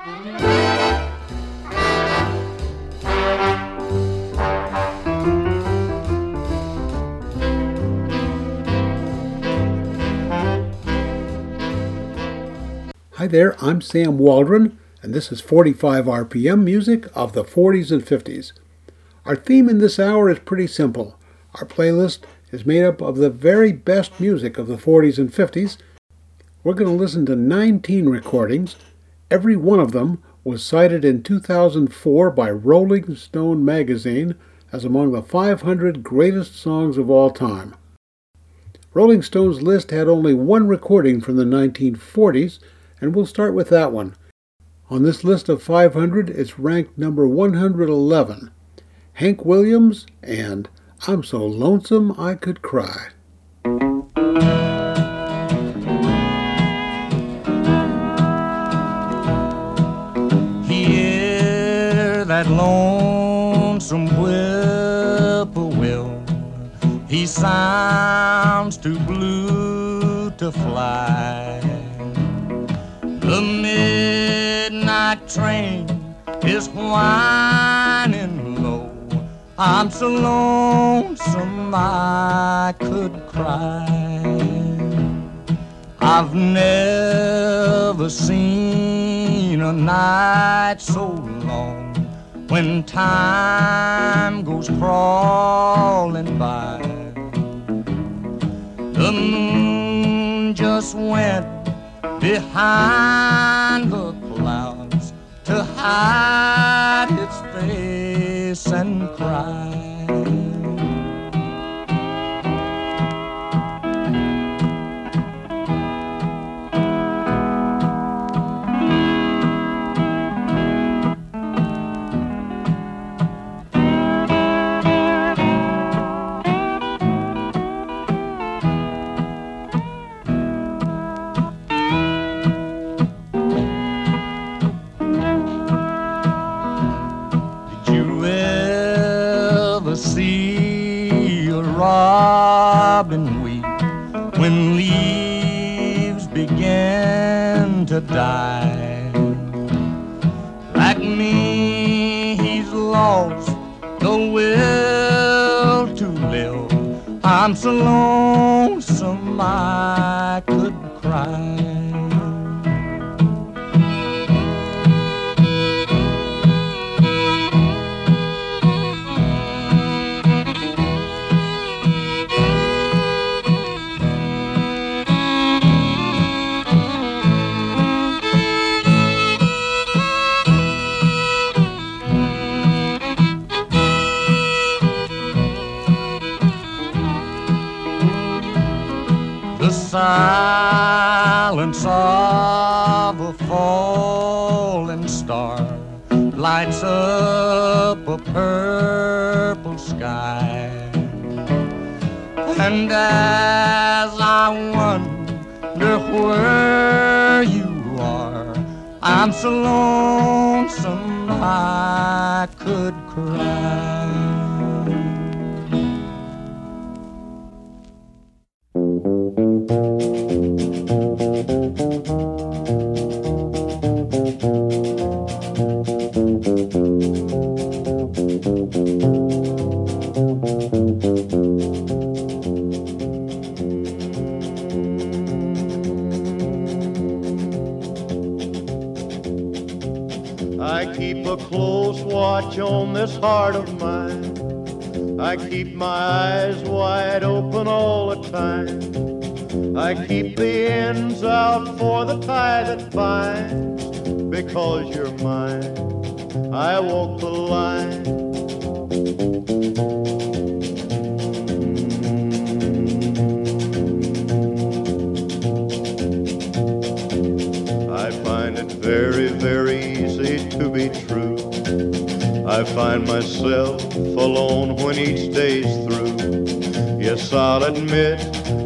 Hi there, I'm Sam Waldron, and this is 45 RPM music of the 40s and 50s. Our theme in this hour is pretty simple. Our playlist is made up of the very best music of the 40s and 50s. We're going to listen to 19 recordings. Every one of them was cited in 2004 by Rolling Stone magazine as among the 500 greatest songs of all time. Rolling Stone's list had only one recording from the 1940s, and we'll start with that one. On this list of 500, it's ranked number 111. Hank Williams and I'm So Lonesome I Could Cry. Lonesome whippoorwill. He sounds too blue to fly. The midnight train is whining low. I'm so lonesome I could cry. I've never seen a night so long when time goes crawling by. The moon just went behind the clouds to hide its face and cry. Admit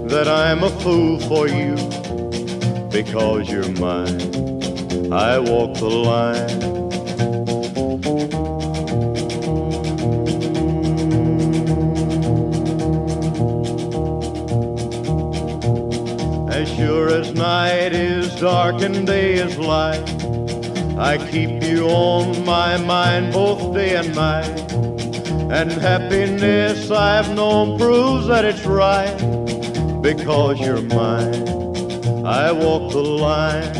that I'm a fool for you because you're mine. I walk the line. As sure as night is dark and day is light I keep you on my mind both day and night. And happiness I've known proves that it's right because you're mine. I walk the line.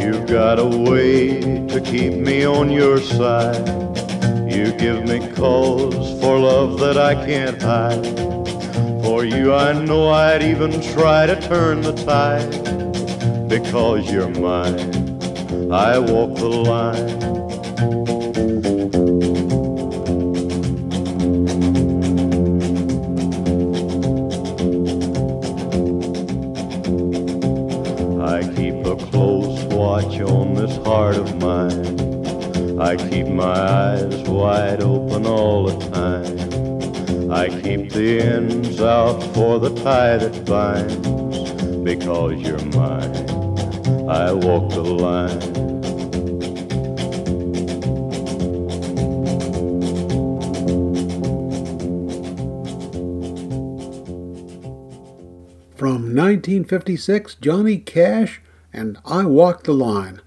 You've got a way to keep me on your side. You give me cause for love that I can't hide. For you, I know I'd even try to turn the tide. Because you're mine, I walk the line. I keep a close watch on this heart of mine. I keep my eyes wide open all the time. I keep the ends out for the tie that binds. Because you're mine, I walk the line. From 1956, Johnny Cash and I Walk the Line.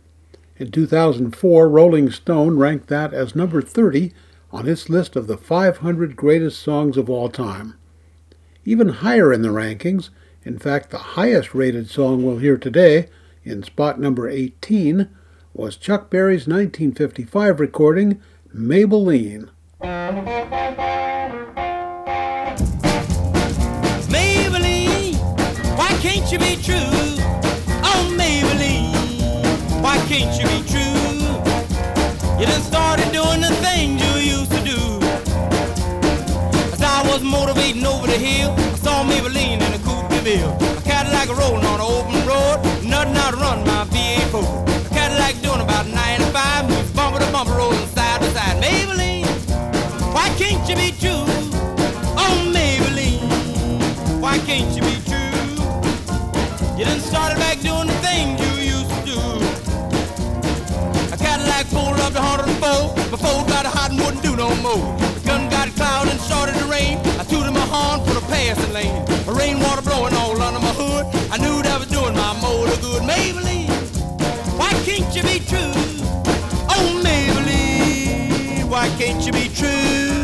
In 2004, Rolling Stone ranked that as number 30 on its list of the 500 greatest songs of all time. Even higher in the rankings, in fact, the highest rated song we'll hear today, in spot number 18, was Chuck Berry's 1955 recording, Maybellene. Maybellene, why can't you be true? Oh, Maybellene, why can't you be true? You done started doing the things you was motivating over the hill, I saw Maybellene in a coupe de ville. A Cadillac rolling on an open road, nothing out to run my V8 A Cadillac doing about 95, moves bumper to bumper, rolling side to side. Maybellene, why can't you be true? Oh, Maybellene, why can't you be true? You done started back doing the things you used to do. A Cadillac pulled up to 104, before got hot and wouldn't do no more. The gun got cloud and started passing lane. Rainwater blowing all under my hood. I knew that was doing my motor good. Maybellene, why can't you be true? Oh, Maybellene, why can't you be true?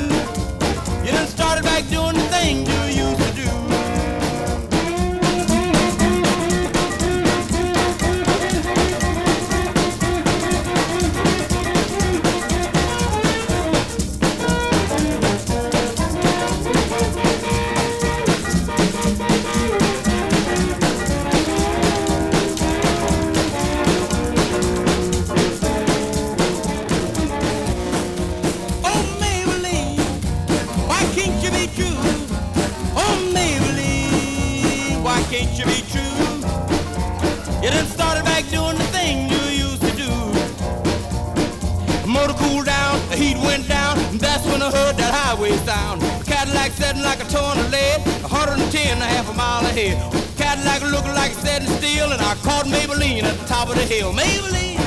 Top of the hill. Maybellene,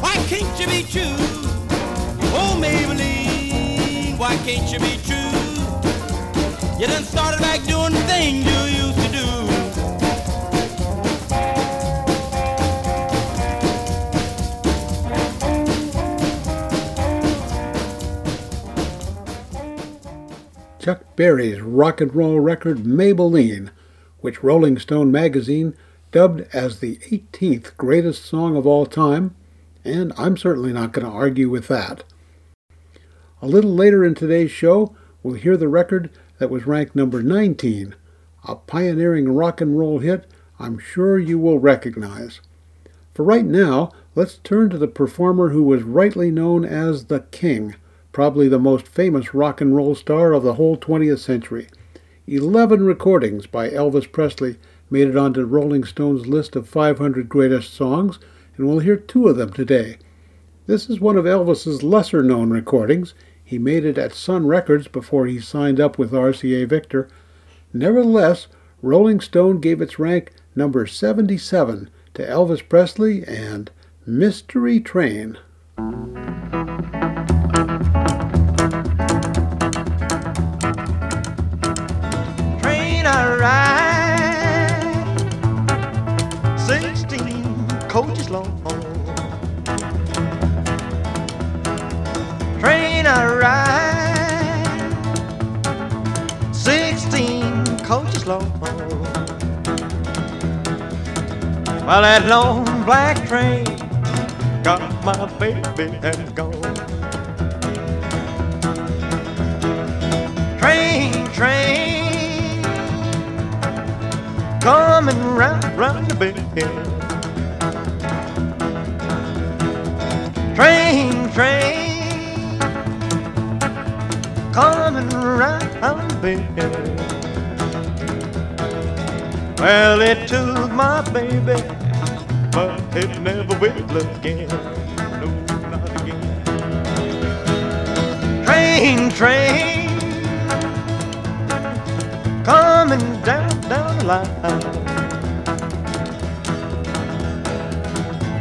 why can't you be true? Oh, Maybellene, why can't you be true? You done started back doing the thing you used to do. Chuck Berry's rock and roll record Maybellene, which Rolling Stone magazine dubbed as the 18th greatest song of all time, and I'm certainly not going to argue with that. A little later in today's show, we'll hear the record that was ranked number 19, a pioneering rock and roll hit I'm sure you will recognize. For right now, let's turn to the performer who was rightly known as the King, probably the most famous rock and roll star of the whole 20th century. Eleven recordings by Elvis Presley made it onto Rolling Stone's list of 500 greatest songs, and we'll hear two of them today. This is one of Elvis's lesser known recordings. He made it at Sun Records before he signed up with RCA Victor. Nevertheless, Rolling Stone gave its rank number 77 to Elvis Presley and Mystery Train. Train I ride ain't alright. Sixteen coaches long. Well, that long black train got my baby and gone. Train, train, coming round, round the bend. Train, train coming round bend. Well, it took my baby, but it never will again. No, not again. Train, train, coming down, down the line.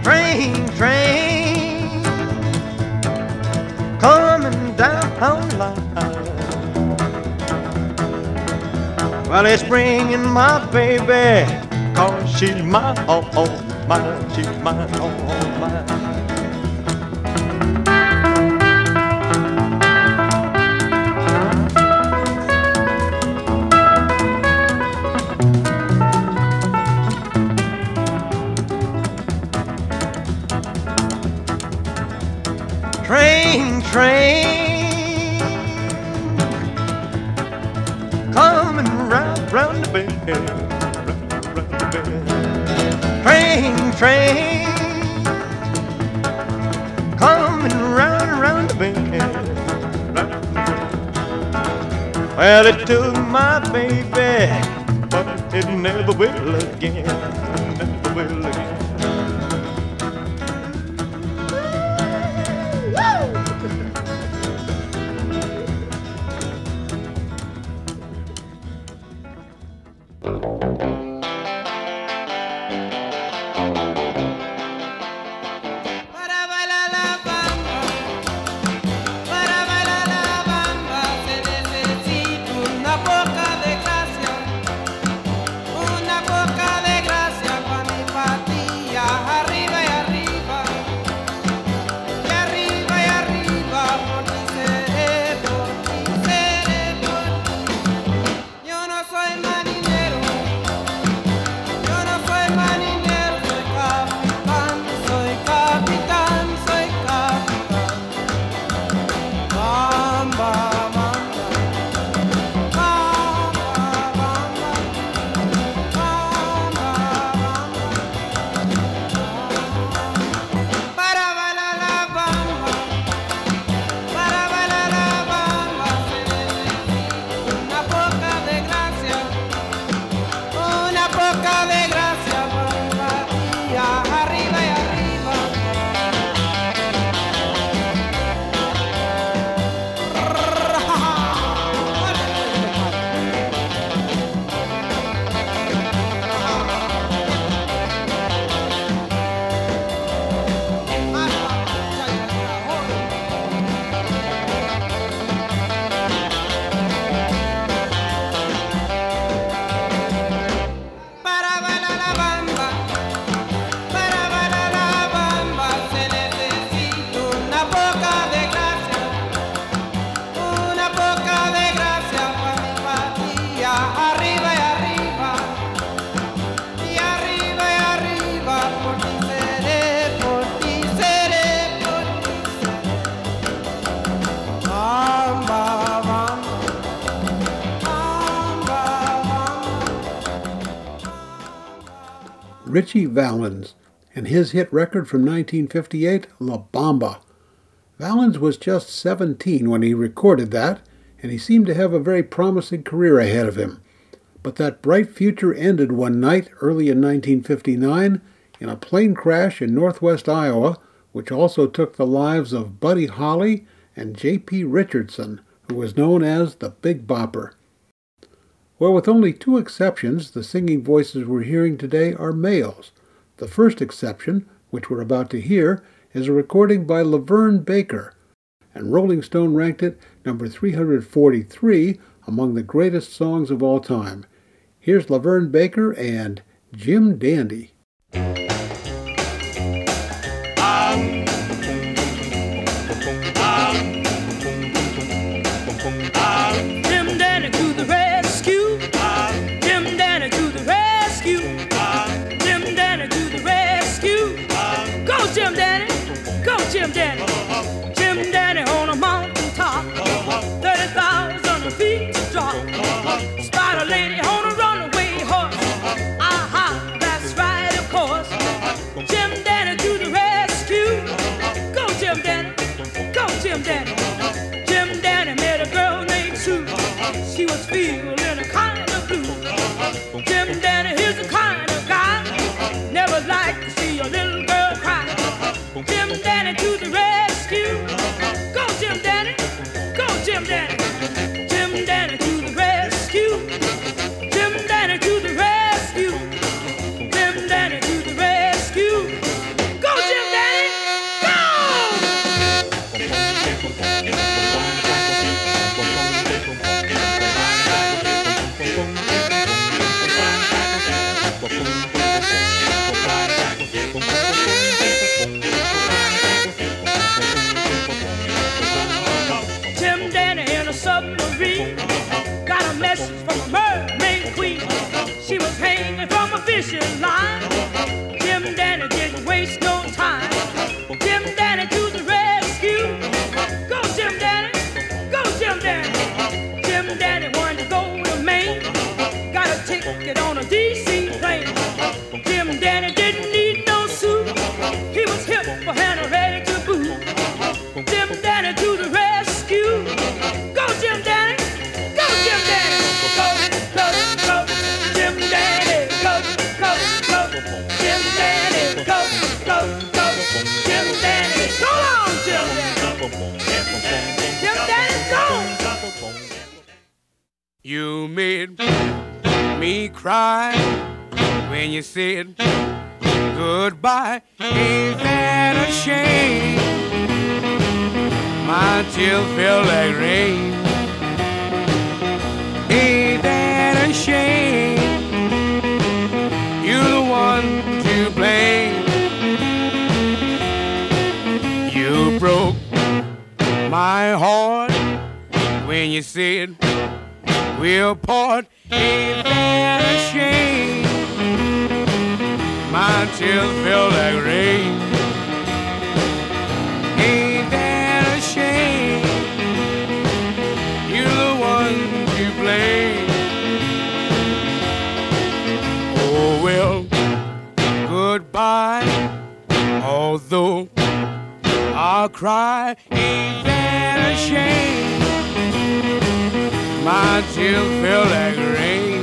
Train, train, coming down the line. Well, it's bringing my baby, cause she's my, oh, oh, mine, she's my, oh, oh, mine. Train, coming round, round the bend. round the bend. Well, it took my baby, but it never will again, never will again. Valens and his hit record from 1958, La Bamba. Valens was just 17 when he recorded that, and he seemed to have a very promising career ahead of him. But that bright future ended one night early in 1959 in a plane crash in northwest Iowa, which also took the lives of Buddy Holly and J.P. Richardson, who was known as the Big Bopper. Well, with only two exceptions, the singing voices we're hearing today are males. The first exception, which we're about to hear, is a recording by LaVern Baker, and Rolling Stone ranked it number 343 among the greatest songs of all time. Here's LaVern Baker and Jim Dandy. Jim when you said goodbye. Ain't that a shame? My tears feel like rain. Ain't that a shame? You're the one to blame. You broke my heart when you said we'll part. Cry, ain't that a shame? My tears feel like rain.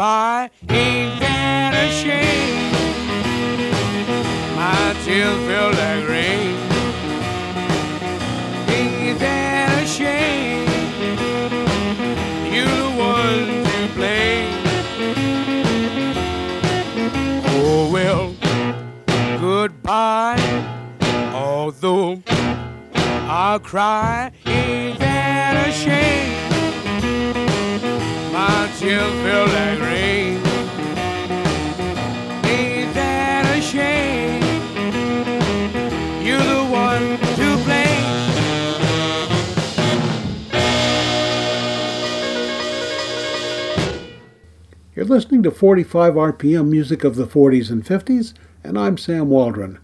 Goodbye. Ain't that a shame? My tears feel like rain. Ain't that a shame? You're the one to blame. Oh well, goodbye. Although I'll cry, listening to 45 RPM music of the 40s and 50s, and I'm Sam Waldron.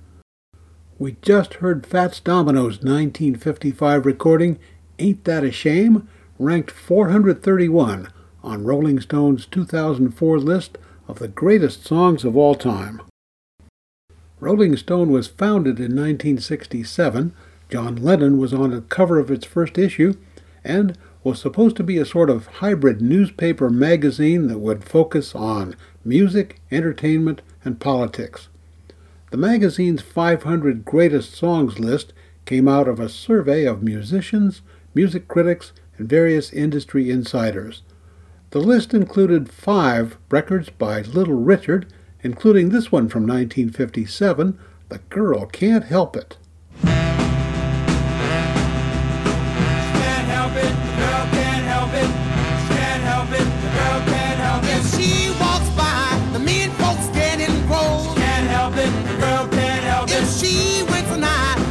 We just heard Fats Domino's 1955 recording, Ain't That a Shame, ranked 431 on Rolling Stone's 2004 list of the greatest songs of all time. Rolling Stone was founded in 1967. John Lennon was on the cover of its first issue and was supposed to be a sort of hybrid newspaper magazine that would focus on music, entertainment, and politics. The magazine's 500 Greatest Songs list came out of a survey of musicians, music critics, and various industry insiders. The list included five records by Little Richard, including this one from 1957, The Girl Can't Help It.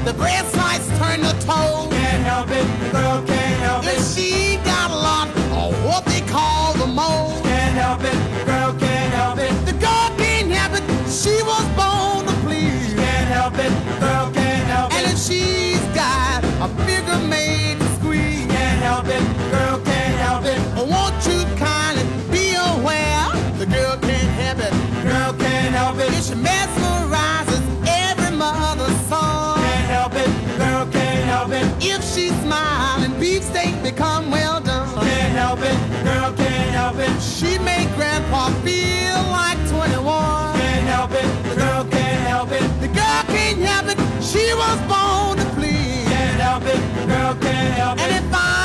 The breast become well done. Can't help it, girl can't help it. She make grandpa feel like 21. Can't help it, the girl can't help it. The girl can't help it. She was born to please. Can't help it, the girl can't help it. And if I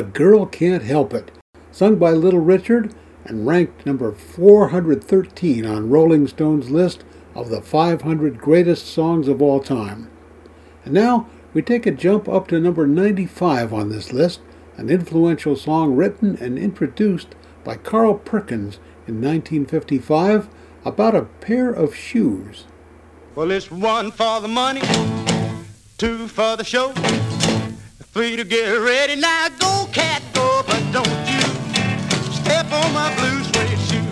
The Girl Can't Help It, sung by Little Richard and ranked number 413 on Rolling Stone's list of the 500 greatest songs of all time. And now we take a jump up to number 95 on this list, an influential song written and introduced by Carl Perkins in 1955 about a pair of shoes. Well, it's one for the money, two for the show, three to get ready. Now go, cat, go, but don't you step on my blue suede shoe.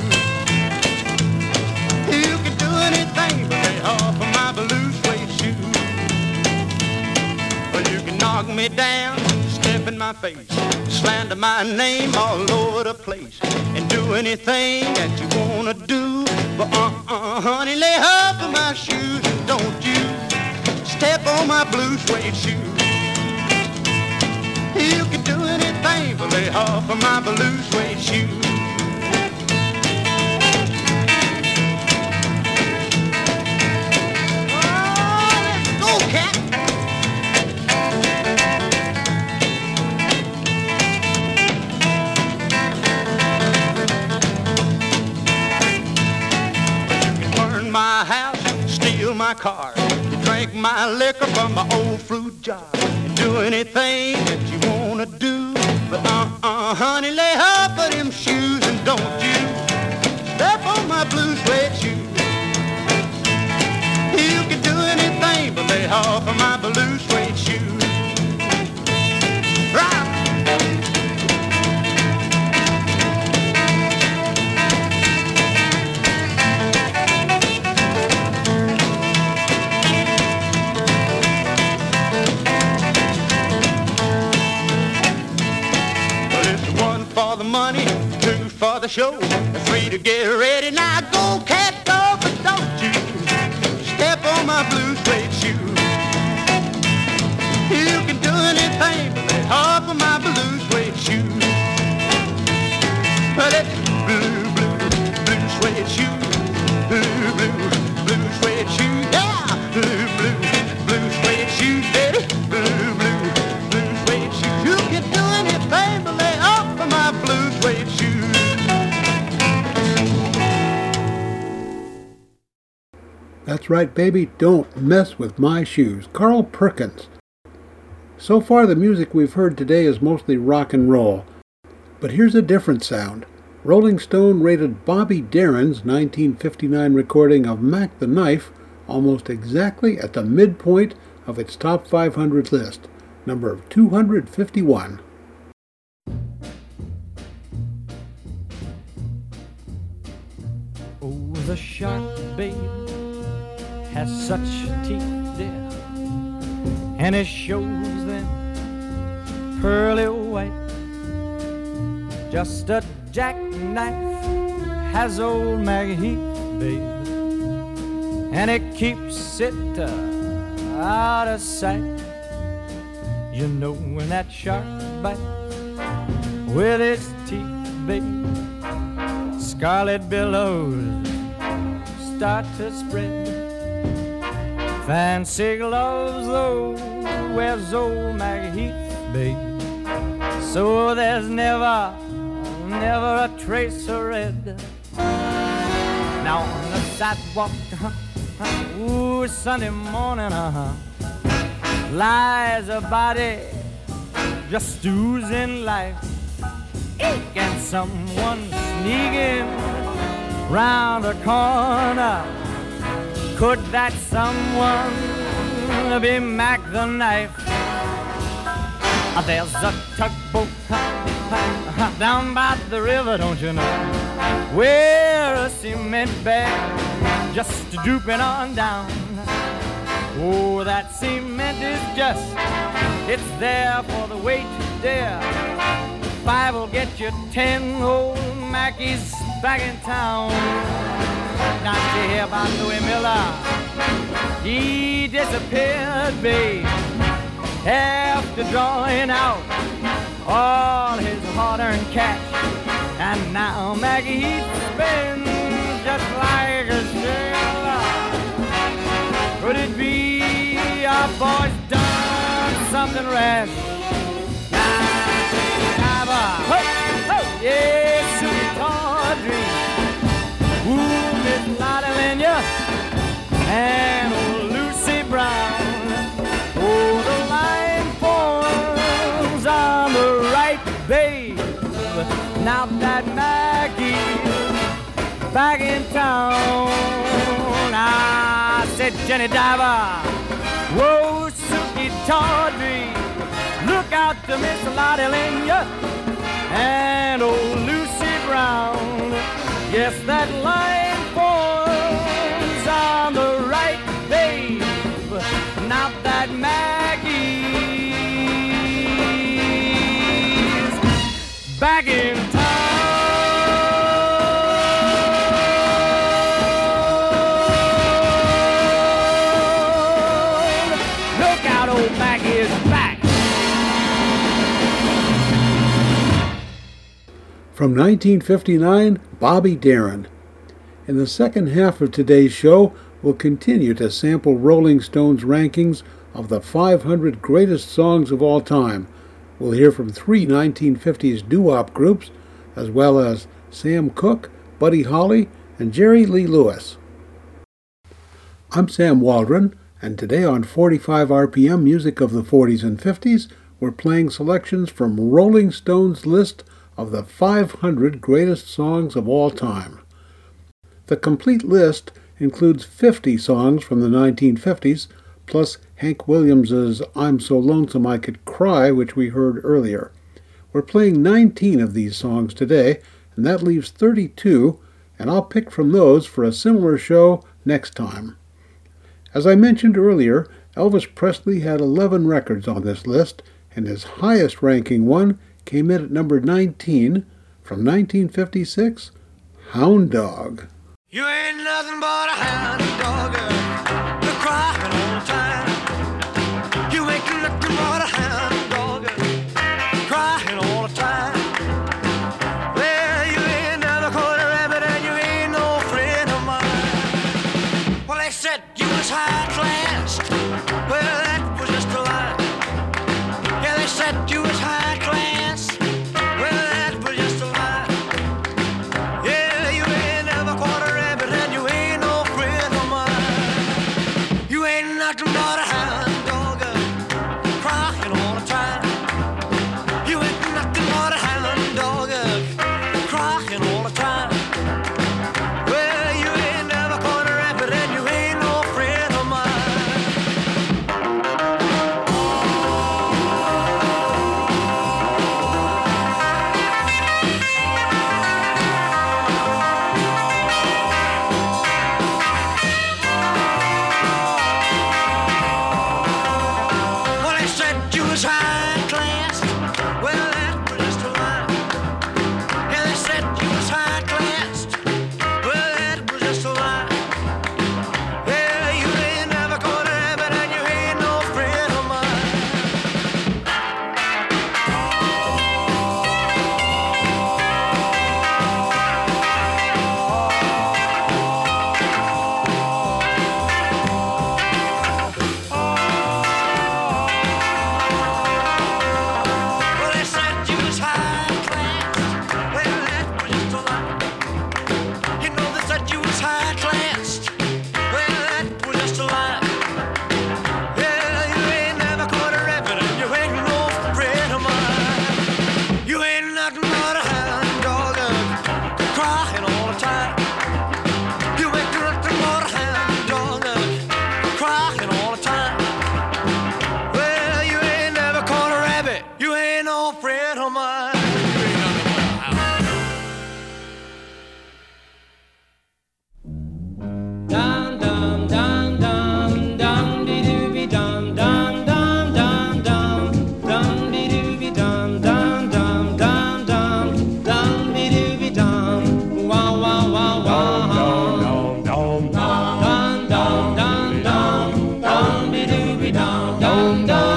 You can do anything but lay off of my blue suede shoe. Well, you can knock me down, step in my face, slander my name all over the place, and do anything that you wanna do. But uh-uh, honey, lay off of my shoes don't you step on my blue suede shoe. You can do anything but lay off of my blue suede shoe. Oh, let's go, cat. burn my house, steal my car, drink my liquor from my old fruit jar, and do anything that you wanna do. But uh-uh, honey, lay off of them shoes and don't you step on my blue suede shoe. You can do anything but lay off of my blue suede for the show, three to get ready. Now go, cat, go, but don't you step on my blue suede shoe. You can do anything but lay off of my blue suede shoe. Well, it's blue, blue, blue suede shoe. Blue, blue, blue Right, baby, don't mess with my shoes. Carl Perkins. So far, the music we've heard today is mostly rock and roll. But here's a different sound. Rolling Stone rated Bobby Darin's 1959 recording of Mack the Knife almost exactly at the midpoint of its top 500 list, number 251. Oh, the shark, babe, has such teeth, dear, and it shows them pearly white. Just a jackknife has old Macheath, babe, and it keeps it uh, out of sight. You know when that shark bites with its teeth, babe scarlet billows start to spread. Fancy gloves, though, wears old Macheath, babe. So there's never, never a trace of red. Now on the sidewalk, ooh, Sunday morning, uh-huh, lies a body just oozing life. Can someone sneaking round the corner? Could that someone be Mack the knife? Uh, There's a tugboat down by the river, don't you know? Where a cement bag just drooping on down. Oh, that cement is just, it's there for the weight to dare. Five will get you ten old Mackies back in town. Not you hear about Louis Miller? He disappeared, babe, after drawing out all his hard-earned cash. And now Maggie spins just like a sailor. Could it be our boy's done something rash? Yes, sweet and old Lucy Brown. Oh, the line forms on the right, babe. Now that Mackie back in town. I said, Jenny Diver. Whoa, Sukey Tawdry. Look out to Miss Lotte Lenya and old Lucy Brown. Yes, that line back in town. Look out, old Mackie is back. From 1959, Bobby Darin. In the second half of today's show, we'll continue to sample Rolling Stone's rankings of the 500 greatest songs of all time. We'll hear from three 1950s doo-wop groups, as well as Sam Cooke, Buddy Holly, and Jerry Lee Lewis. I'm Sam Waldron, and today on 45 RPM Music of the 40s and 50s, we're playing selections from Rolling Stone's list of the 500 greatest songs of all time. The complete list includes 50 songs from the 1950s, plus Hank Williams's I'm So Lonesome I Could Cry, which we heard earlier. We're playing 19 of these songs today, and that leaves 32, and I'll pick from those for a similar show next time. As I mentioned earlier, Elvis Presley had 11 records on this list, and his highest ranking one came in at number 19 from 1956, Hound Dog. You ain't nothing but a hound dog, dum dum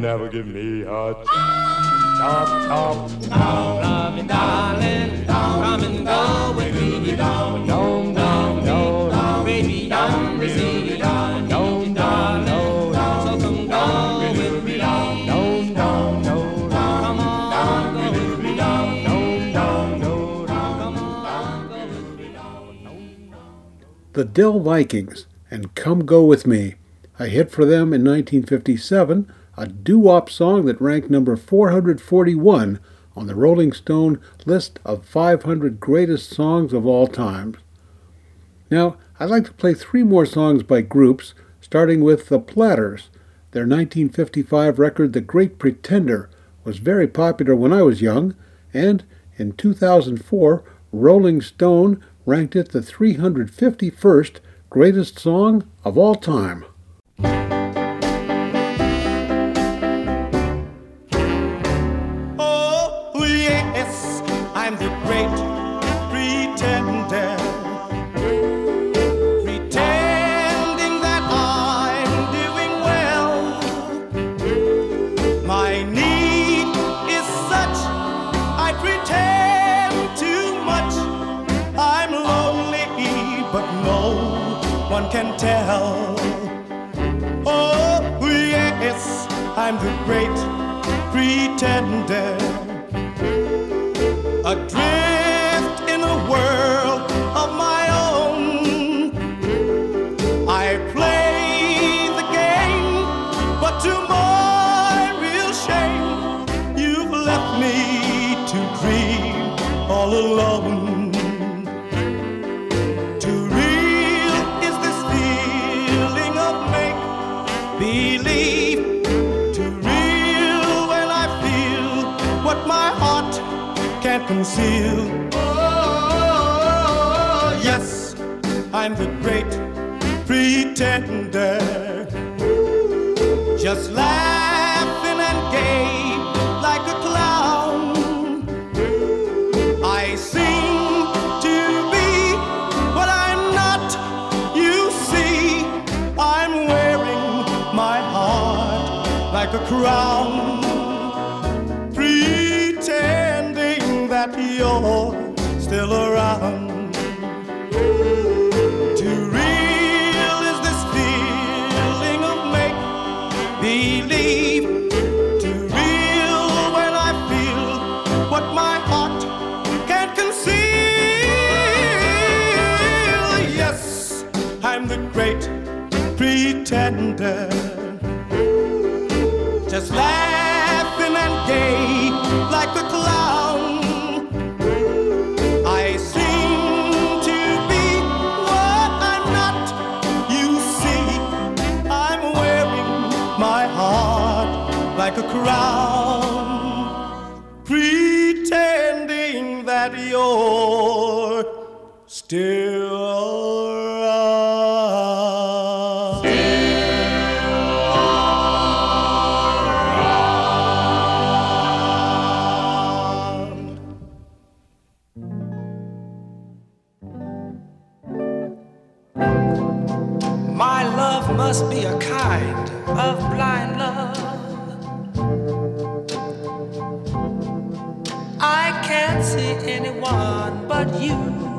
never. Give me a chop, chop. Love me, darling. Come and go with me. Don't, don't, don't, don't. Baby, yonder sea. Don't, don't, darling. So come go with me. Don't, don't, don't. Come on, go with me. Don't, don't, don't. Come on, go with me. The Del-Vikings and Come Go With Me, a hit for them in 1957, a doo-wop song that ranked number 441 on the Rolling Stone list of 500 greatest songs of all time. Now, I'd like to play three more songs by groups, starting with The Platters. Their 1955 record, The Great Pretender, was very popular when I was young, and in 2004, Rolling Stone ranked it the 351st greatest song of all time. Pretender. Can't conceal. Oh, yes, I'm the great pretender. Just laughing and gay day like a clown. I seem to be what I'm not. You see, I'm wearing my heart like a crown. Must be a kind of blind love. I can't see anyone but you.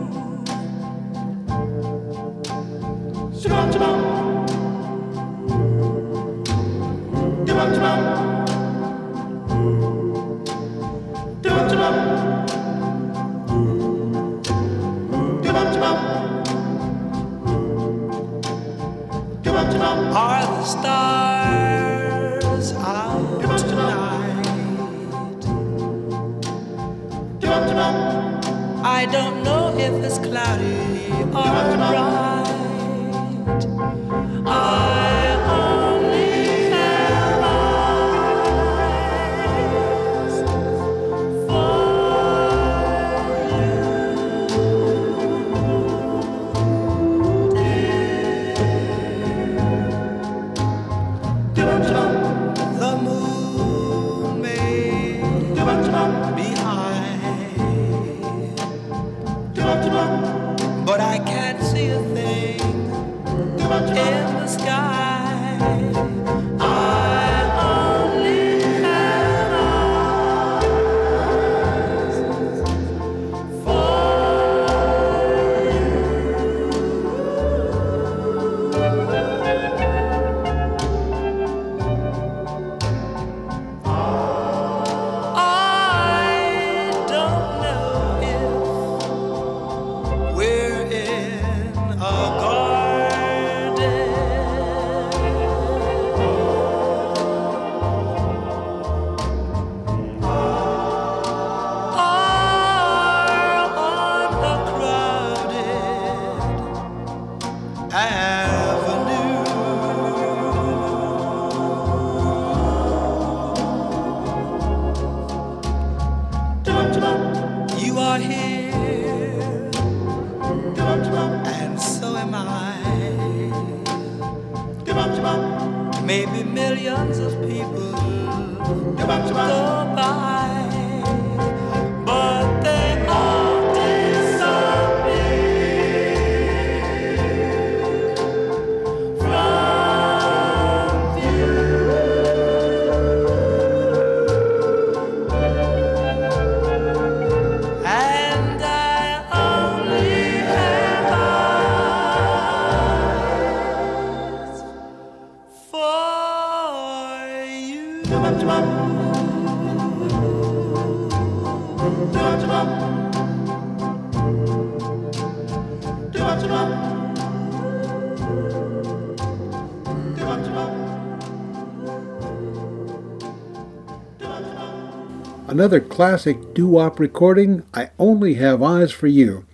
Another classic doo-wop recording, I Only Have Eyes for You,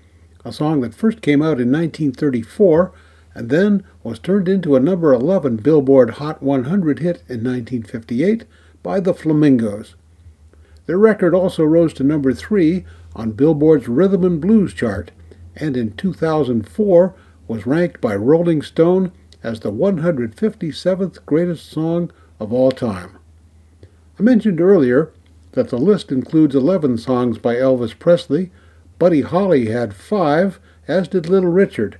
a song that first came out in 1934 and then was turned into a number 11 Billboard Hot 100 hit in 1958 by the Flamingos. Their record also rose to number 3 on Billboard's Rhythm and Blues chart and in 2004 was ranked by Rolling Stone as the 157th greatest song of all time. I mentioned earlier that the list includes 11 songs by Elvis Presley. Buddy Holly had five, as did Little Richard.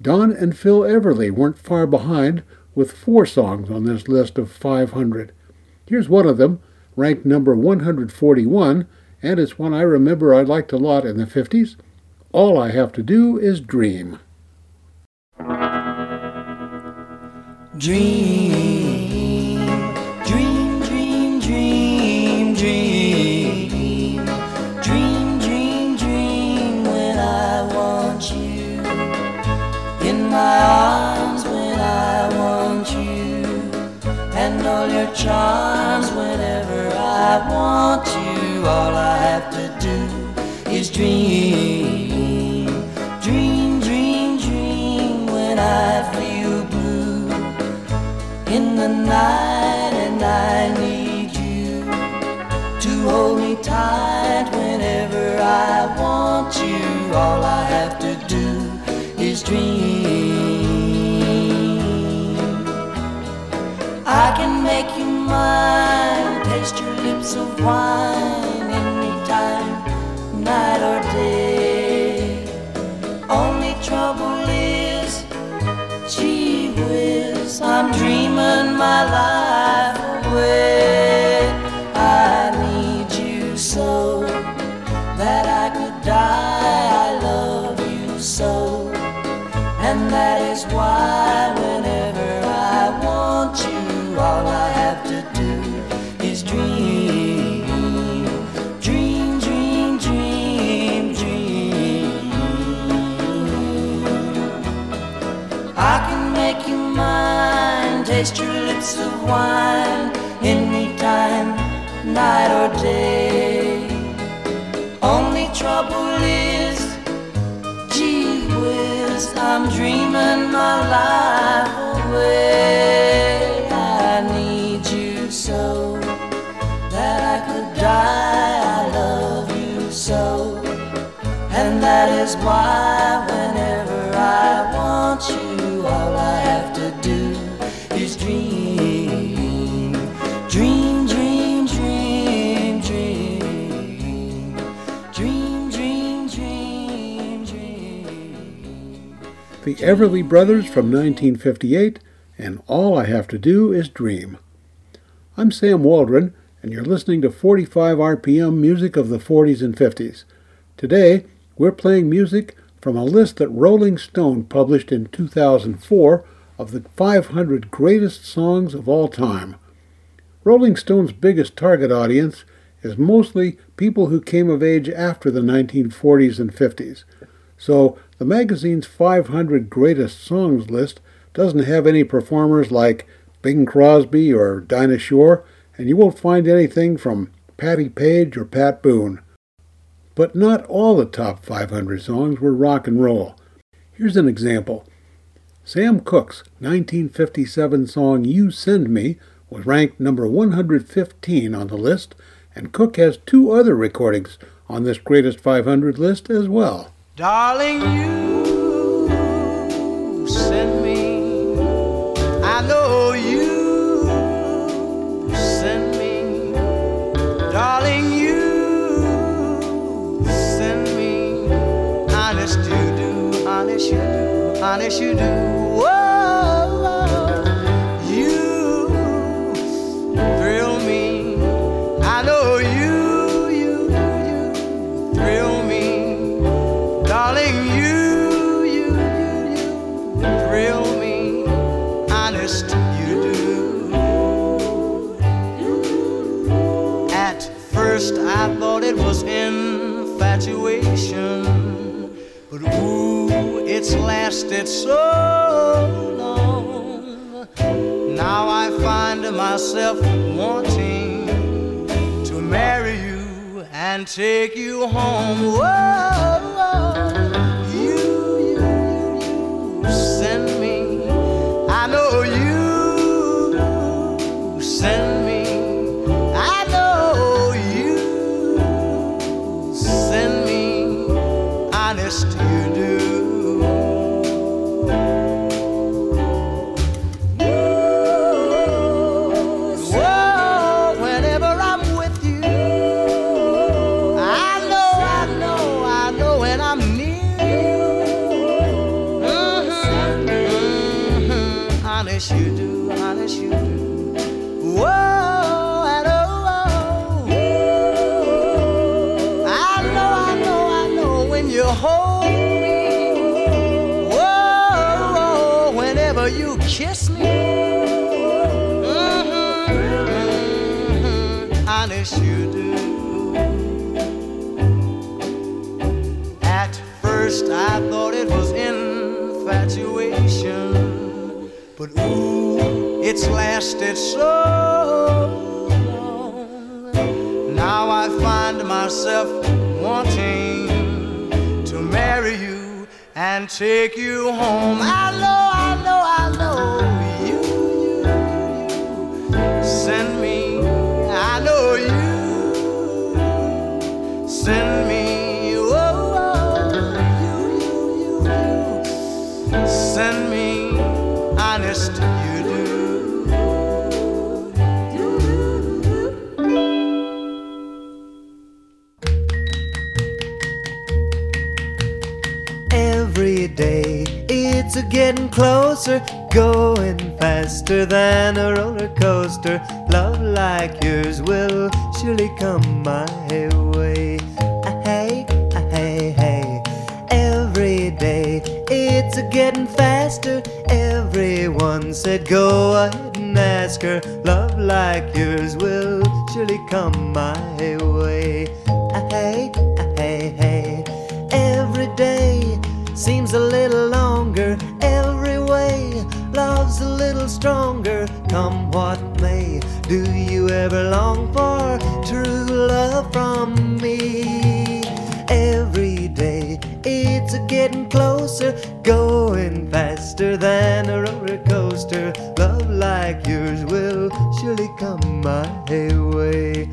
Don and Phil Everly weren't far behind, with four songs on this list of 500. Here's one of them, ranked number 141, and it's one I remember I liked a lot in the 50s. All I Have to Do is Dream. Dream, arms when I want you, and all your charms whenever I want you. All I have to do is dream, dream, dream, dream when I feel blue in the night and I need you to hold me tight whenever I want you. All I have to do is dream. I can make you mine, taste your lips of wine anytime, night or day. Only trouble is, gee whiz, I'm dreaming my life away. Taste your lips of wine anytime, night or day. Only trouble is, gee whiz, I'm dreaming my life away. I need you so that I could die. I love you so, and that is why The Everly Brothers from 1958, and All I Have to Do is Dream. I'm Sam Waldron, and you're listening to 45 RPM music of the 40s and 50s. Today, we're playing music from a list that Rolling Stone published in 2004 of the 500 greatest songs of all time. Rolling Stone's biggest target audience is mostly people who came of age after the 1940s and 50s. So the magazine's 500 greatest songs list doesn't have any performers like Bing Crosby or Dinah Shore, and you won't find anything from Patti Page or Pat Boone. But not all the top 500 songs were rock and roll. Here's an example. Sam Cooke's 1957 song You Send Me was ranked number 115 on the list, and Cooke has two other recordings on this Greatest 500 list as well. Darling, you send me. I know you send me. Darling, you send me. Honest you do, honest you do, honest you do. So long. Now I find myself wanting to marry you and take you home. Whoa, Honest, you do. At first, I thought it was infatuation, but ooh, it's lasted so long. Now I find myself wanting to marry you and take you home. I know, I know, I know you, you, you send Send me, oh, oh, you, you, you, you. Send me, honest, you do. Every day it's a getting closer, going faster than a roller coaster. Love like yours will surely come my way. It's a getting faster. Everyone said go ahead and ask her. Love like yours will surely come my way. Ah, Hey, ah, hey, hey. Every day seems a little longer. Every way love's a little stronger. Come what may, do you ever long for true love from me? Every day it's a getting closer, going faster than a roller coaster. Love like yours will surely come my way.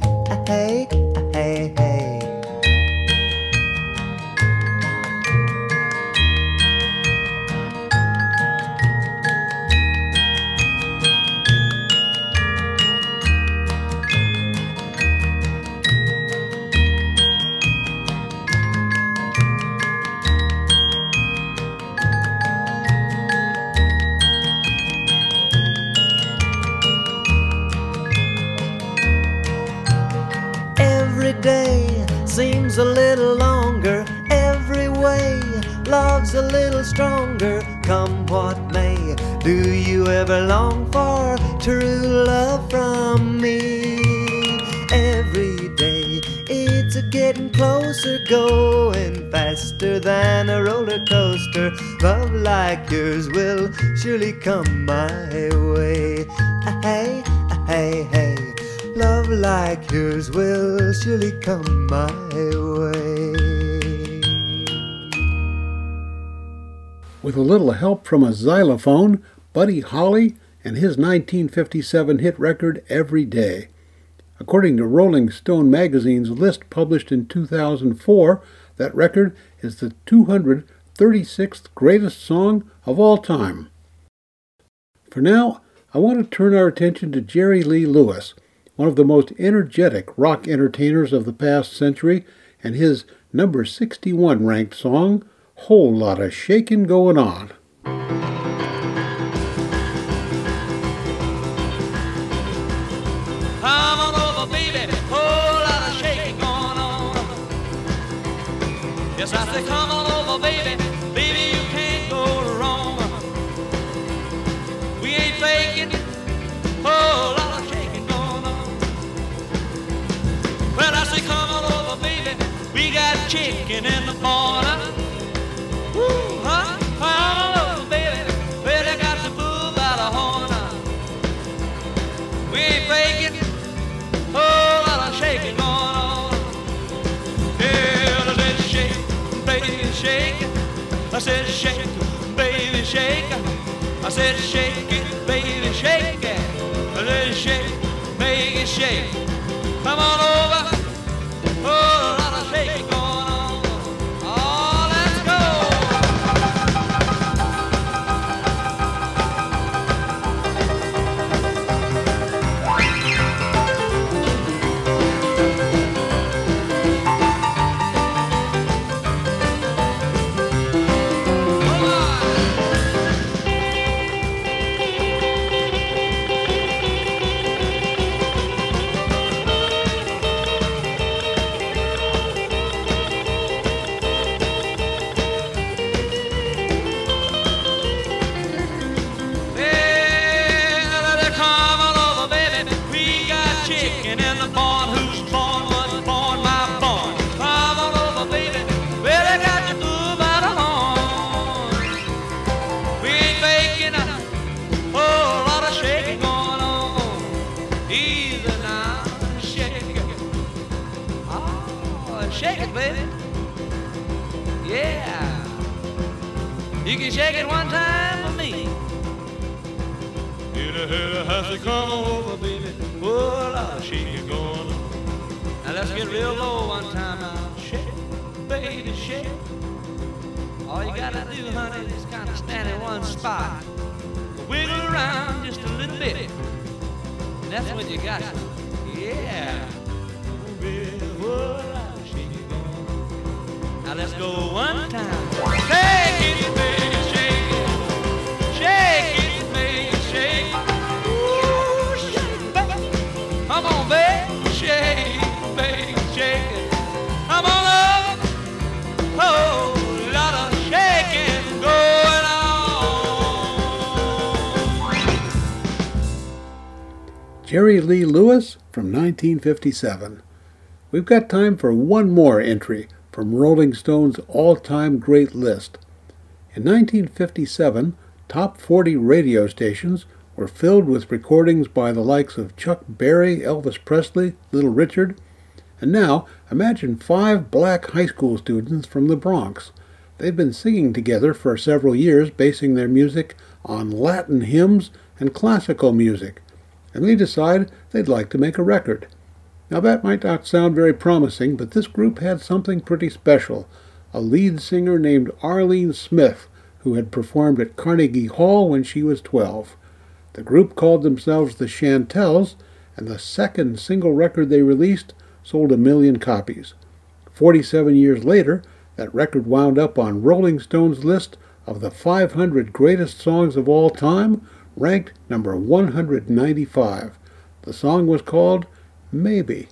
Come my way. With a little help from a xylophone, Buddy Holly and his 1957 hit record Every Day. According to Rolling Stone magazine's list published in 2004, that record is the 236th greatest song of all time. For now, I want to turn our attention to Jerry Lee Lewis, one of the most energetic rock entertainers of the past century, and his number 61 ranked song, Whole Shakin' lot of shaking going on. Come on over. Baby, chicken in the corner. Woo, huh? Come on over, baby. Well, got the food by the horn. We ain't faking. Oh, lot of shaking going on. Yeah, let's shake, baby, shake. I said shake, baby, shake. I said shake it, baby, shake it. Let's shake, baby, shake. Come on over. To come over, baby. Oh, a lot of shaking going on. Now let's get real low one time now. baby, shake. All you gotta do, honey, is kind of stand in one spot. Wiggle around just a little bit. And that's when you got it. Yeah. Now let's go one time. Shake it, baby, Jerry Lee Lewis from 1957. We've got time for one more entry from Rolling Stone's all time great list. In 1957, top 40 radio stations were filled with recordings by the likes of Chuck Berry, Elvis Presley, Little Richard, and now imagine five black high school students from the Bronx. They've been singing together for several years, basing their music on Latin hymns and classical music, and they decide they'd like to make a record. Now that might not sound very promising, but this group had something pretty special. A lead singer named Arlene Smith, who had performed at Carnegie Hall when she was 12. The group called themselves the Chantels, and the second single record they released sold a million copies. 47 years later, that record wound up on Rolling Stone's list of the 500 greatest songs of all time, ranked number 195. The song was called Maybe.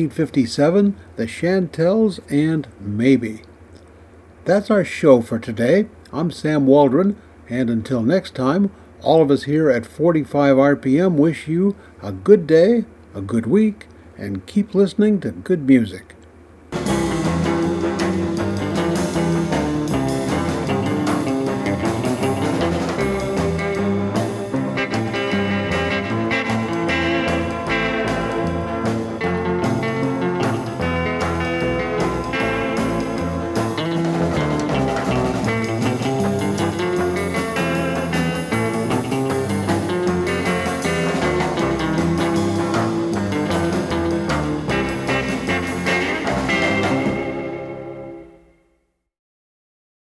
1957, The Chantels and Maybe. That's our show for today. I'm Sam Waldron, and until next time, all of us here at 45 RPM wish you a good day, a good week, and keep listening to good music.